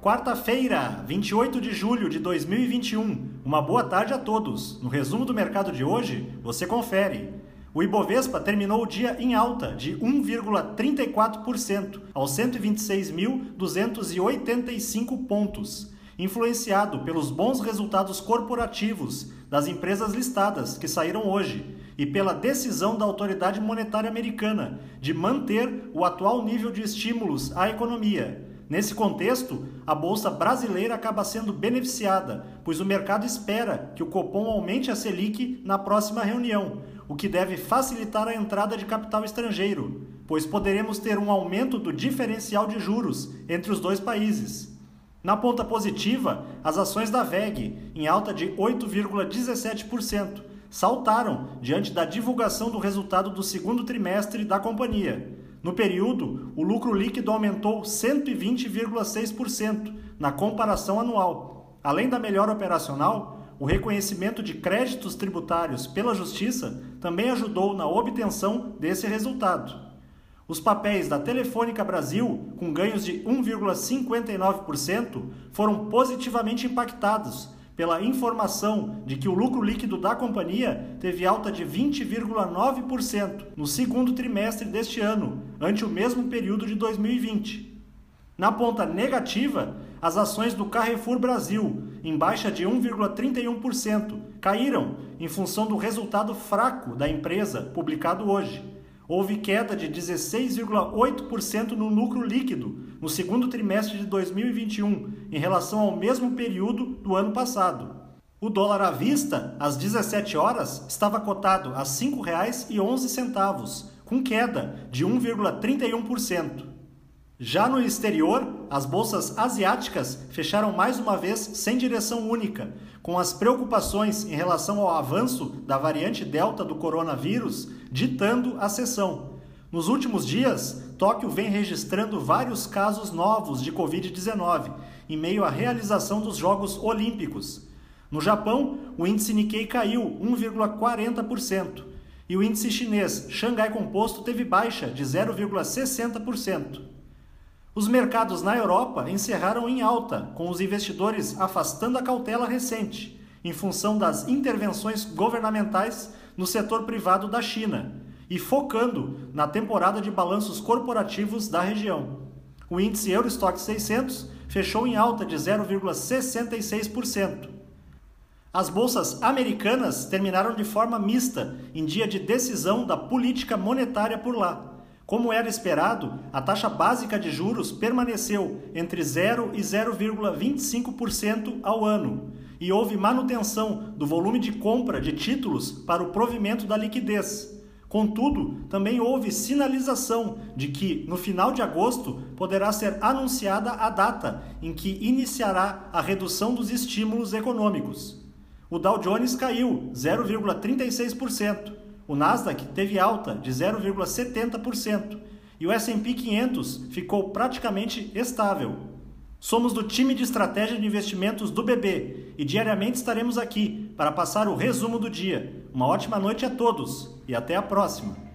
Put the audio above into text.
Quarta-feira, 28 de julho de 2021. Uma boa tarde a todos. No resumo do mercado de hoje, você confere. O Ibovespa terminou o dia em alta de 1,34% aos 126.285 pontos, influenciado pelos bons resultados corporativos das empresas listadas que saíram hoje e pela decisão da autoridade monetária americana de manter o atual nível de estímulos à economia Nesse contexto, a bolsa brasileira acaba sendo beneficiada, pois o mercado espera que o Copom aumente a Selic na próxima reunião, o que deve facilitar a entrada de capital estrangeiro, pois poderemos ter um aumento do diferencial de juros entre os dois países. Na ponta positiva, as ações da VEG, em alta de 8,17%, saltaram diante da divulgação do resultado do segundo trimestre da companhia no período, o lucro líquido aumentou 120,6% na comparação anual. Além da melhora operacional, o reconhecimento de créditos tributários pela Justiça também ajudou na obtenção desse resultado. Os papéis da Telefônica Brasil, com ganhos de 1,59%, foram positivamente impactados pela informação de que o lucro líquido da companhia teve alta de 20,9% no segundo trimestre deste ano, ante o mesmo período de 2020. Na ponta negativa, as ações do Carrefour Brasil, em baixa de 1,31%, caíram em função do resultado fraco da empresa publicado hoje houve queda de 16,8% no lucro líquido no segundo trimestre de 2021 em relação ao mesmo período do ano passado. O dólar à vista, às 17 horas, estava cotado a R$ 5,11, com queda de 1,31%. Já no exterior, as bolsas asiáticas fecharam mais uma vez sem direção única, com as preocupações em relação ao avanço da variante Delta do coronavírus ditando a sessão. Nos últimos dias, Tóquio vem registrando vários casos novos de Covid-19 em meio à realização dos Jogos Olímpicos. No Japão, o índice Nikkei caiu 1,40% e o índice chinês Xangai Composto teve baixa de 0,60%. Os mercados na Europa encerraram em alta, com os investidores afastando a cautela recente, em função das intervenções governamentais no setor privado da China e focando na temporada de balanços corporativos da região. O índice Eurostock 600 fechou em alta de 0,66%. As bolsas americanas terminaram de forma mista em dia de decisão da política monetária por lá. Como era esperado, a taxa básica de juros permaneceu entre 0 e 0,25% ao ano, e houve manutenção do volume de compra de títulos para o provimento da liquidez. Contudo, também houve sinalização de que, no final de agosto, poderá ser anunciada a data em que iniciará a redução dos estímulos econômicos. O Dow Jones caiu 0,36%, o Nasdaq teve alta de 0,70% e o S&P 500 ficou praticamente estável. Somos do time de estratégia de investimentos do BB e diariamente estaremos aqui para passar o resumo do dia. Uma ótima noite a todos e até a próxima!